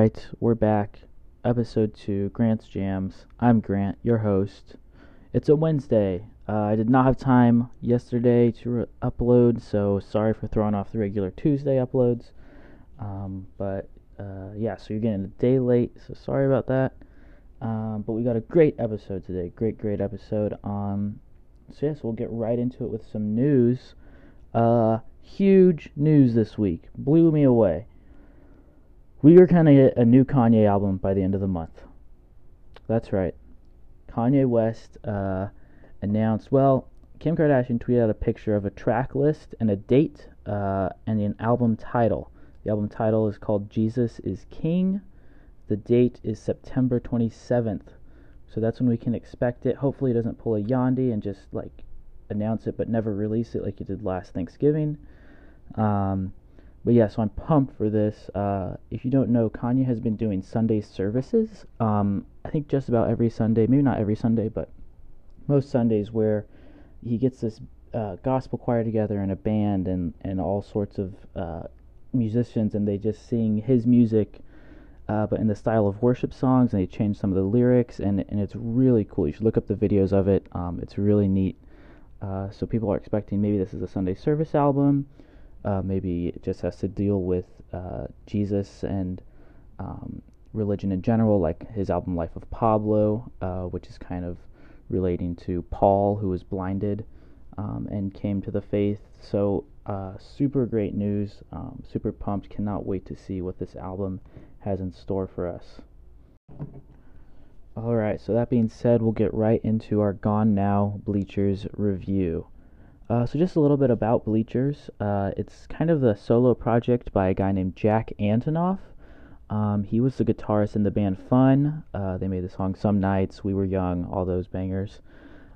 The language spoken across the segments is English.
right, we're back. Episode 2, Grant's Jams. I'm Grant, your host. It's a Wednesday. Uh, I did not have time yesterday to re- upload, so sorry for throwing off the regular Tuesday uploads. Um, but uh, yeah, so you're getting a day late, so sorry about that. Um, but we got a great episode today. Great, great episode. Um, so, yes, we'll get right into it with some news. Uh, huge news this week. Blew me away we are going to get a new Kanye album by the end of the month. That's right. Kanye West uh, announced, well, Kim Kardashian tweeted out a picture of a track list and a date uh, and an album title. The album title is called Jesus is King. The date is September 27th. So that's when we can expect it. Hopefully, it doesn't pull a Yandhi and just like announce it but never release it like he did last Thanksgiving. Um, but yeah, so I'm pumped for this. Uh, if you don't know, Kanye has been doing Sunday services. Um, I think just about every Sunday, maybe not every Sunday, but most Sundays where he gets this uh, gospel choir together and a band and, and all sorts of uh, musicians, and they just sing his music, uh, but in the style of worship songs, and they change some of the lyrics, and and it's really cool. You should look up the videos of it. Um, it's really neat. Uh, so people are expecting maybe this is a Sunday service album uh, maybe it just has to deal with uh, Jesus and um, religion in general, like his album Life of Pablo, uh, which is kind of relating to Paul, who was blinded um, and came to the faith. So, uh, super great news. Um, super pumped. Cannot wait to see what this album has in store for us. Alright, so that being said, we'll get right into our Gone Now Bleachers review. Uh, so just a little bit about Bleachers. Uh, it's kind of the solo project by a guy named Jack Antonoff. Um, he was the guitarist in the band Fun. Uh, they made the song Some Nights, We Were Young, all those bangers.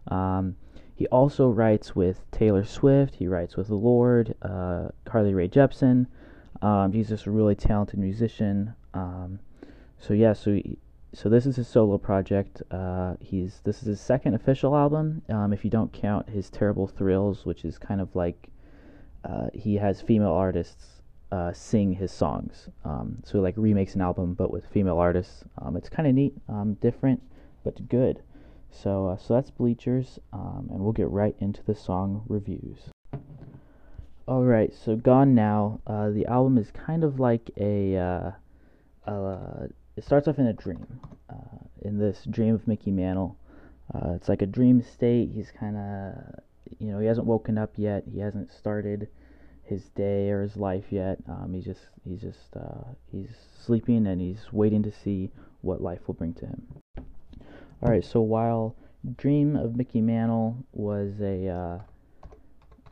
Um, he also writes with Taylor Swift. He writes with the Lorde, uh, Carly Rae Jepsen. Um, he's just a really talented musician. Um, so yeah, so so this is his solo project. Uh, he's this is his second official album. Um, if you don't count his Terrible Thrills, which is kind of like uh, he has female artists uh, sing his songs. Um, so like remakes an album, but with female artists. Um, it's kind of neat, um, different, but good. So uh, so that's Bleachers, um, and we'll get right into the song reviews. All right, so Gone Now. Uh, the album is kind of like a uh, it starts off in a dream, uh, in this dream of Mickey Mantle. Uh, it's like a dream state. He's kind of, you know, he hasn't woken up yet. He hasn't started his day or his life yet. Um, he's just, he's just, uh, he's sleeping and he's waiting to see what life will bring to him. All right. So while Dream of Mickey Mantle was a, uh,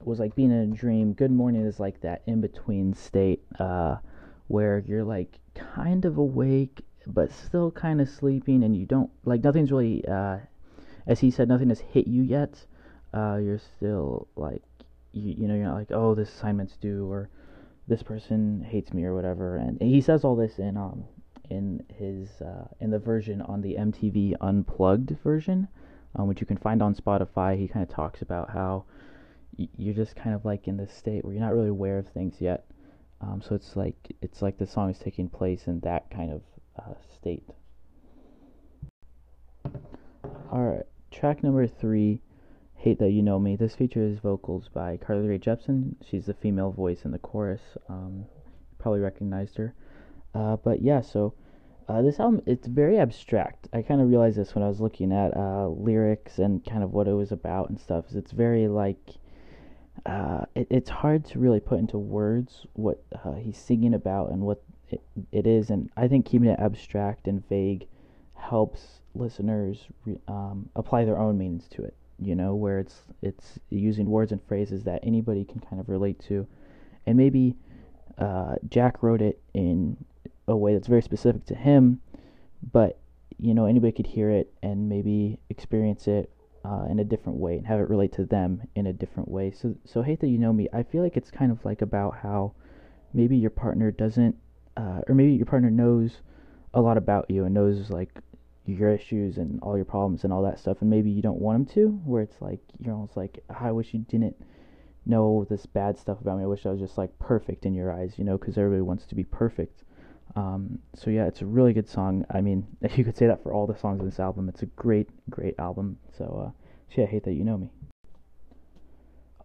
was like being in a dream. Good Morning is like that in between state, uh, where you're like kind of awake but still kind of sleeping, and you don't like nothing's really, uh, as he said, nothing has hit you yet. Uh, you're still like, you, you know, you're not like, oh, this assignment's due, or this person hates me, or whatever. And, he says all this in um in his uh, in the version on the MTV Unplugged version, um, which you can find on Spotify. He kind of talks about how you're just kind of like in this state where you're not really aware of things yet. Um, so it's like it's like the song is taking place in that kind of uh, state. Alright, track number three, Hate That You Know Me. This features vocals by Carly Rae Jepsen. She's the female voice in the chorus. Um, probably recognized her. Uh, but yeah, so uh, this album, it's very abstract. I kind of realized this when I was looking at uh, lyrics and kind of what it was about and stuff. It's very like, uh, it, it's hard to really put into words what uh, he's singing about and what it, it is, and I think keeping it abstract and vague helps listeners um, apply their own meanings to it. You know, where it's it's using words and phrases that anybody can kind of relate to, and maybe uh, Jack wrote it in a way that's very specific to him, but you know anybody could hear it and maybe experience it uh, in a different way and have it relate to them in a different way. So so hate that you know me. I feel like it's kind of like about how maybe your partner doesn't uh, or maybe your partner knows a lot about you and knows like your issues and all your problems and all that stuff, and maybe you don't want them to, where it's like you're almost like, I wish you didn't know this bad stuff about me. I wish I was just like perfect in your eyes, you know, because everybody wants to be perfect. Um, so yeah, it's a really good song. I mean, you could say that for all the songs in this album. It's a great, great album. So, uh, I hate that you know me.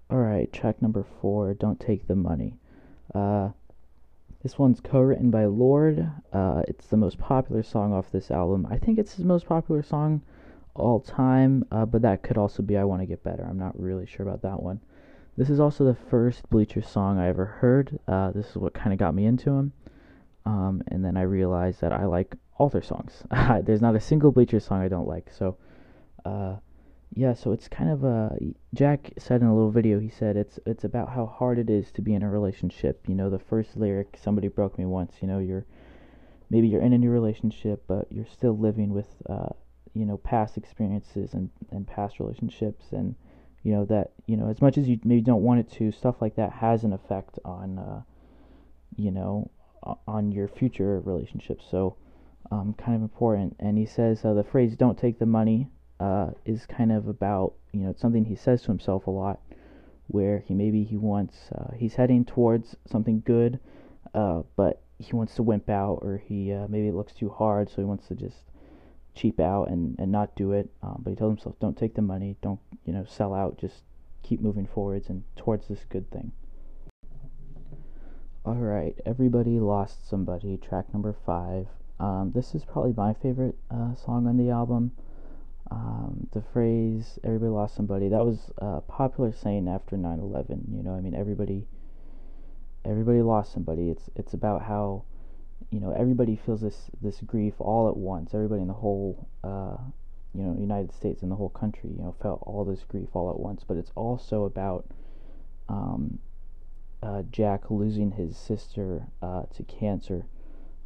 All right, track number four. Don't take the money. Uh, this one's co-written by Lorde. Uh, it's the most popular song off this album. I think it's his most popular song all time, uh, but that could also be I Want to Get Better. I'm not really sure about that one. This is also the first Bleacher song I ever heard. Uh, this is what kind of got me into him. Um, and then I realized that I like all their songs. There's not a single Bleacher song I don't like. So, uh, yeah, so it's kind of a Jack said in a little video. He said it's it's about how hard it is to be in a relationship. You know, the first lyric, "Somebody broke me once." You know, you're maybe you're in a new relationship, but you're still living with uh, you know past experiences and and past relationships and you know that you know as much as you maybe don't want it to stuff like that has an effect on uh, you know on your future relationships so um, kind of important and he says uh, the phrase don't take the money uh, is kind of about you know it's something he says to himself a lot where he maybe he wants uh, he's heading towards something good uh, but he wants to wimp out or he uh, maybe it looks too hard so he wants to just cheap out and, and not do it. Um, but he tells himself, don't take the money, don't you know sell out, just keep moving forwards and towards this good thing. All right, everybody lost somebody. Track number five. Um, this is probably my favorite uh, song on the album. Um, the phrase "everybody lost somebody" that was a popular saying after 9/11. You know, I mean, everybody, everybody lost somebody. It's it's about how you know everybody feels this this grief all at once. Everybody in the whole uh, you know United States and the whole country you know felt all this grief all at once. But it's also about um, uh, Jack losing his sister uh, to cancer.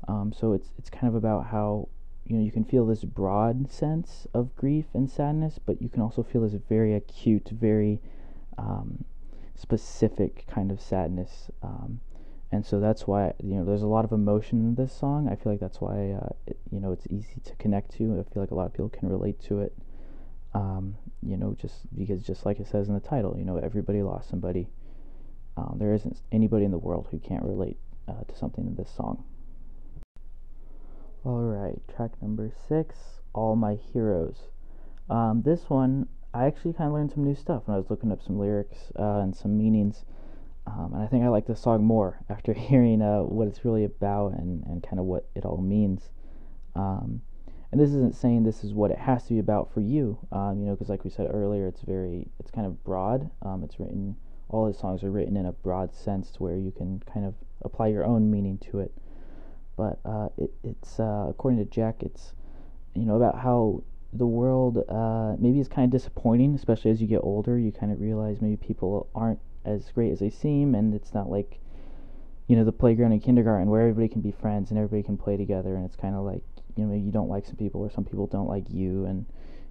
Um, so it's it's kind of about how you know you can feel this broad sense of grief and sadness, but you can also feel this very acute, very um, specific kind of sadness. Um, and so that's why you know there's a lot of emotion in this song. I feel like that's why uh, it, you know it's easy to connect to. I feel like a lot of people can relate to it. Um, you know, just because just like it says in the title, you know, everybody lost somebody. Um, there isn't anybody in the world who can't relate uh, to something in this song. All right, track number six, "All My Heroes." Um, this one, I actually kind of learned some new stuff when I was looking up some lyrics uh, and some meanings. Um, and I think I like the song more after hearing uh, what it's really about and, and kind of what it all means. Um, and this isn't saying this is what it has to be about for you, um, you know, because like we said earlier, it's very, it's kind of broad. Um, it's written, all his songs are written in a broad sense to where you can kind of apply your own meaning to it. But uh, it, it's, uh, according to Jack, it's, you know, about how the world uh, maybe is kind of disappointing, especially as you get older. You kind of realize maybe people aren't as great as they seem, and it's not like you know the playground in kindergarten where everybody can be friends and everybody can play together, and it's kind of like you know you don't like some people or some people don't like you, and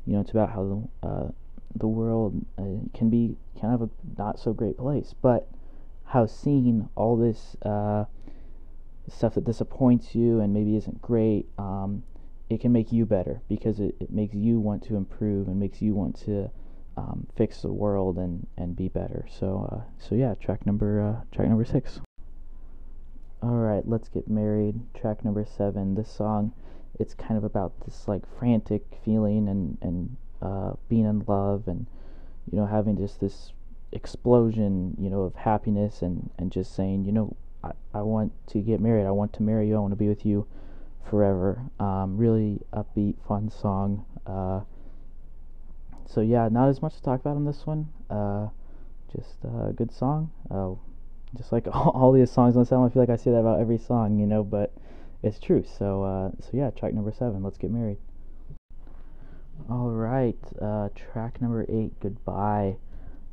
you know it's about how the uh, the world uh, can be kind of a not so great place, but how seeing all this uh, stuff that disappoints you and maybe isn't great, um, it can make you better because it, it makes you want to improve and makes you want to um, fix the world and, and be better. So uh, so yeah, track number uh, track number six. All right, let's get married. Track number seven. This song, it's kind of about this like frantic feeling and and uh, being in love and you know having just this explosion you know of happiness and and just saying you know I, I want to get married. I want to marry you. I want to be with you forever. Um, really upbeat, fun song. Uh, so yeah, not as much to talk about on this one. Uh, just a good song. Uh, just like all, all these songs on this album, I feel like I say that about every song, you know, but it's true. So uh, so yeah, track number seven. Let's get married. All right, uh, track number eight. Goodbye.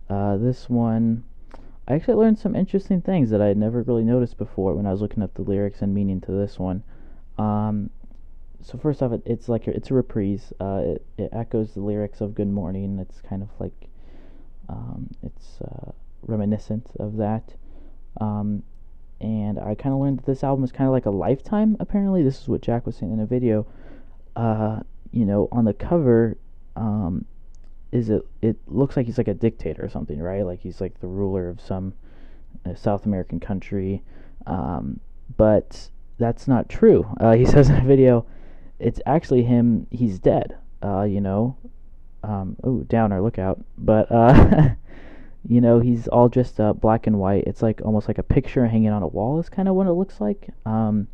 Uh, this one, I actually learned some interesting things that I had never really noticed before when I was looking up the lyrics and meaning to this one. Um, so first off, it, it's like a, it's a reprise. Uh, it it echoes the lyrics of Good Morning. It's kind of like um, it's uh, reminiscent of that. Um, and I kind of learned that this album is kind of like a lifetime. Apparently, this is what Jack was saying in a video. Uh, you know, on the cover, um, is it? It looks like he's like a dictator or something, right? Like he's like the ruler of some uh, South American country. Um, but that's not true. Uh, he says in a video, it's actually him. He's dead. Uh, you know. Um, oh, downer, look out. But uh, you know, he's all dressed up, black and white. It's like almost like a picture hanging on a wall. Is kind of what it looks like. Um,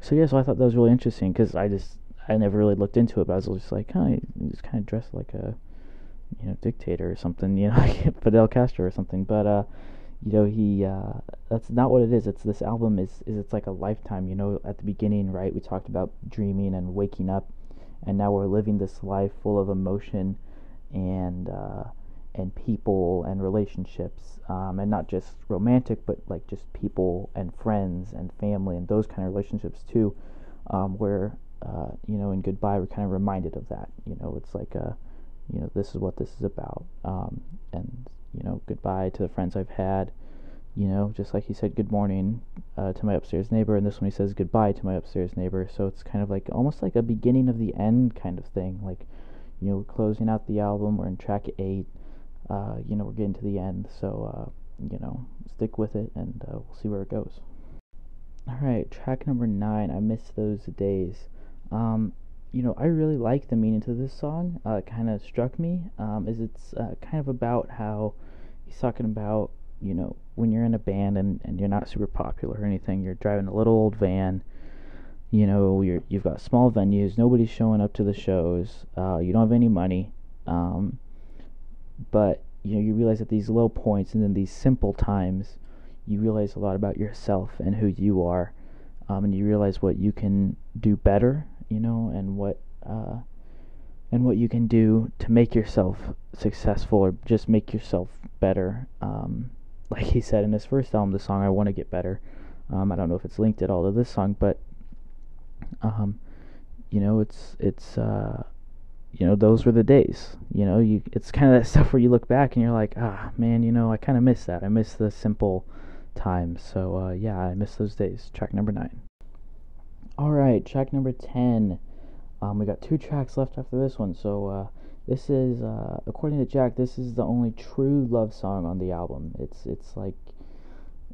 so yeah, so I thought that was really interesting because I just I never really looked into it, but I was just like, huh, he's kind of dressed like a you know dictator or something, you know, Fidel Castro or something. But uh, you know, he uh, that's not what it is. It's this album is is it's like a lifetime. You know, at the beginning, right? We talked about dreaming and waking up, and now we're living this life full of emotion and uh, and people and relationships, um, and not just romantic, but like just people and friends and family and those kind of relationships too, um, where uh, you know in goodbye we're kind of reminded of that. You know, it's like a, you know, this is what this is about, um, and you know, goodbye to the friends I've had. You know, just like he said good morning uh, to my upstairs neighbor, and this one he says goodbye to my upstairs neighbor. So it's kind of like almost like a beginning of the end kind of thing. Like, you know, we're closing out the album. We're in track eight uh, you know, we're getting to the end, so, uh, you know, stick with it and uh, we'll see where it goes. Alright, track number nine, I Miss Those Days. Um, you know, I really like the meaning to this song. Uh, it kind of struck me, um, is it's uh, kind of about how he's talking about, you know, when you're in a band and, and you're not super popular or anything, you're driving a little old van, you know, you're, you've got small venues, nobody's showing up to the shows, uh, you don't have any money, um, but you know you realize at these low points and then these simple times you realize a lot about yourself and who you are um, and you realize what you can do better you know and what uh, and what you can do to make yourself successful or just make yourself better. Um, like he said in his first album the song i want to get better. Um, i don't know if it's linked at all to this song but um, you know it's it's uh, you know those were the days. You know you it's kind of that stuff where you look back and you're like ah man you know i kind of miss that. I miss the simple times. So uh, yeah i miss those days. Track number nine all right track number 10 um, we got two tracks left after this one so uh, this is uh, according to jack this is the only true love song on the album. It's it's like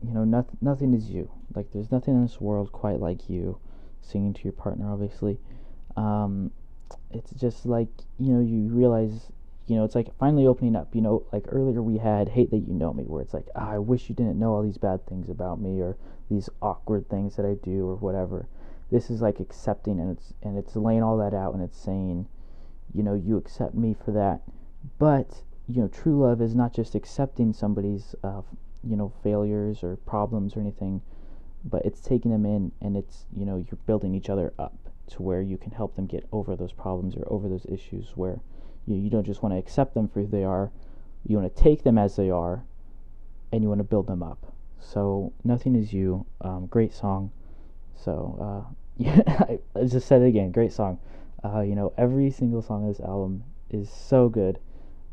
you know nothing nothing is you. Like there's nothing in this world quite like you singing to your partner obviously. Um, it's just like you know you realize you know it's like finally opening up you know like earlier we had hate that you know me where it's like oh, i wish you didn't know all these bad things about me or these awkward things that i do or whatever this is like accepting and it's and it's laying all that out and it's saying you know you accept me for that but you know true love is not just accepting somebody's uh, you know failures or problems or anything but it's taking them in and it's you know you're building each other up to where you can help them get over those problems or over those issues where you, you don't just want to accept them for who they are, you want to take them as they are, and you want to build them up. So, Nothing Is You, um, great song. So, uh, yeah, I, just said it again, great song. Uh, you know, every single song of this album is so good.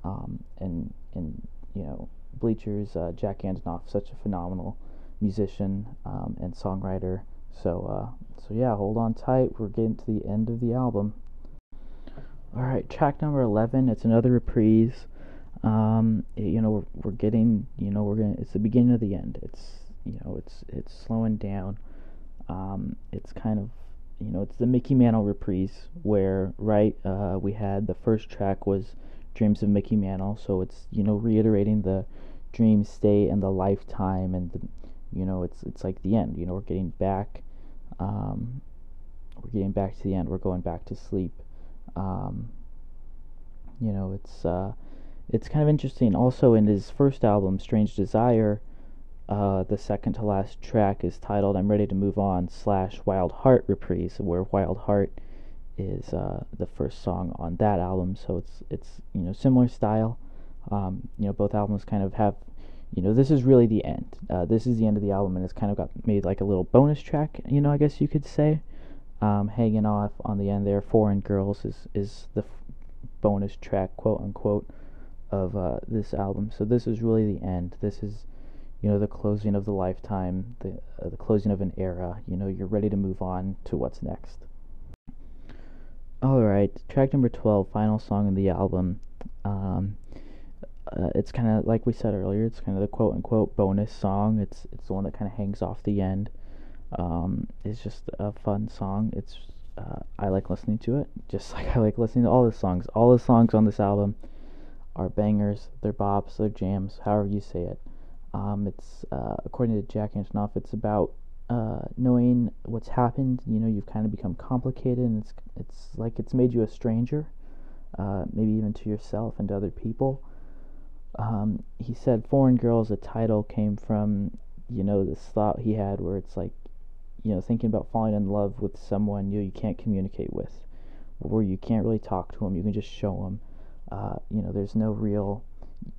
Um, and, and, you know, Bleachers, uh, Jack Antonoff, such a phenomenal musician um, and songwriter. So, uh, so yeah, hold on tight. We're getting to the end of the album. All right, track number eleven. It's another reprise. Um, it, you know, we're, we're getting, you know, we're gonna. It's the beginning of the end. It's, you know, it's it's slowing down. Um, it's kind of, you know, it's the Mickey Mantle reprise where, right, uh, we had the first track was Dreams of Mickey Mantle, so it's you know reiterating the dream state and the lifetime and the you know it's it's like the end you know we're getting back um, we're getting back to the end. We're going back to sleep. Um, you know it's uh, it's kind of interesting. Also in his first album strange desire uh, the second to last track is titled i'm ready to move on slash wild heart reprise where wild heart is uh, the first song on that album so it's it's you know similar style um, you know both albums kind of have you know, this is really the end. Uh, this is the end of the album, and it's kind of got made like a little bonus track, you know, I guess you could say. Um, hanging off on the end there, Foreign Girls is, is the f- bonus track, quote unquote, of uh, this album. So this is really the end. This is, you know, the closing of the lifetime, the, uh, the closing of an era. You know, you're ready to move on to what's next. Alright, track number 12, final song in the album. Um, uh, it's kind of like we said earlier. It's kind of the quote unquote bonus song. It's it's the one that kind of hangs off the end. Um, it's just a fun song. It's uh, I like listening to it, just like I like listening to all the songs. All the songs on this album are bangers. They're bops. They're jams. However you say it. Um, it's uh, according to Jack Antonoff. It's about uh, knowing what's happened. You know, you've kind of become complicated, and it's it's like it's made you a stranger, uh, maybe even to yourself and to other people. Um, he said "Foreign Girls," the title came from you know this thought he had where it's like you know thinking about falling in love with someone you you can't communicate with, where you can't really talk to them. You can just show them. Uh, you know, there's no real.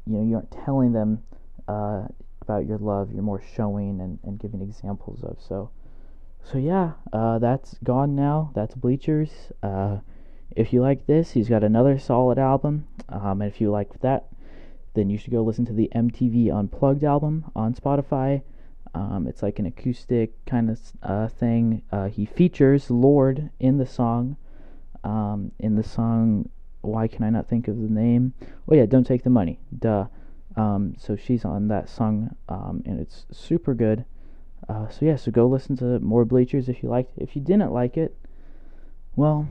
You know, you aren't telling them uh, about your love. You're more showing and, and giving examples of. So, so yeah, uh, that's gone now. That's Bleachers. Uh, if you like this, he's got another solid album. Um, and if you like that, then you should go listen to the MTV Unplugged album on Spotify. Um, it's like an acoustic kind of uh, thing. Uh, he features Lorde in the song. Um, in the song, why can I not think of the name? Oh yeah, don't take the money. Duh. Um, so she's on that song, um, and it's super good. Uh, so yeah, so go listen to more Bleachers if you liked. It. If you didn't like it, well,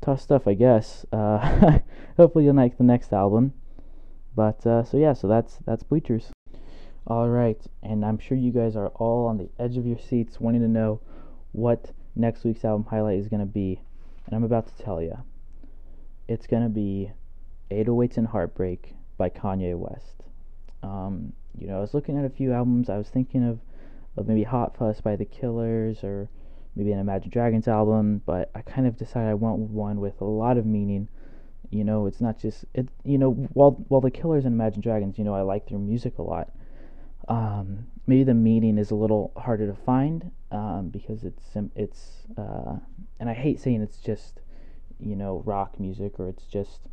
tough stuff, I guess. Uh, hopefully you'll like the next album. But uh, so yeah, so that's that's Bleachers. All right, and I'm sure you guys are all on the edge of your seats wanting to know what next week's album highlight is going to be. And I'm about to tell you. It's going to be 808s and Heartbreak by Kanye West. Um, you know, I was looking at a few albums. I was thinking of, of maybe Hot Fuss by The Killers or maybe an Imagine Dragons album, but I kind of decided I want one with a lot of meaning. You know, it's not just it. You know, while while The Killers and Imagine Dragons, you know, I like their music a lot um, maybe the meaning is a little harder to find um, because it's it's uh, and I hate saying it's just you know rock music or it's just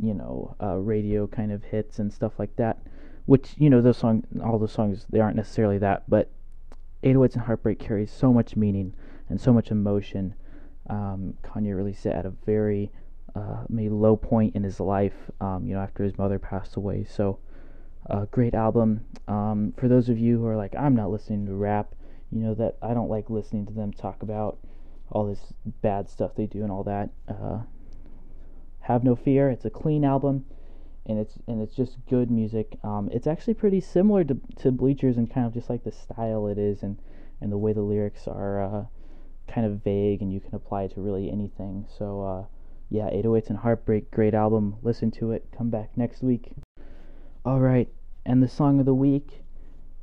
you know uh, radio kind of hits and stuff like that which you know those songs all those songs they aren't necessarily that but 808s and heartbreak carries so much meaning and so much emotion um, Kanye released it at a very uh, maybe low point in his life um, you know after his mother passed away so a great album. Um, for those of you who are like, I'm not listening to rap, you know that I don't like listening to them talk about all this bad stuff they do and all that. Uh, have no fear. It's a clean album, and it's and it's just good music. Um, it's actually pretty similar to to Bleachers and kind of just like the style it is and and the way the lyrics are uh, kind of vague and you can apply it to really anything. So uh, yeah, 808s and Heartbreak, great album. Listen to it. Come back next week. All right, and the song of the week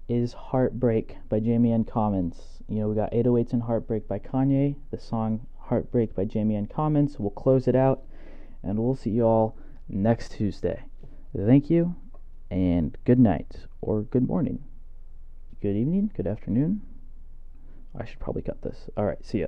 is Heartbreak by Jamie N. Commons. You know, we got 808s and Heartbreak by Kanye, the song Heartbreak by Jamie N. Commons. We'll close it out, and we'll see you all next Tuesday. Thank you, and good night, or good morning, good evening, good afternoon. I should probably cut this. All right, see ya.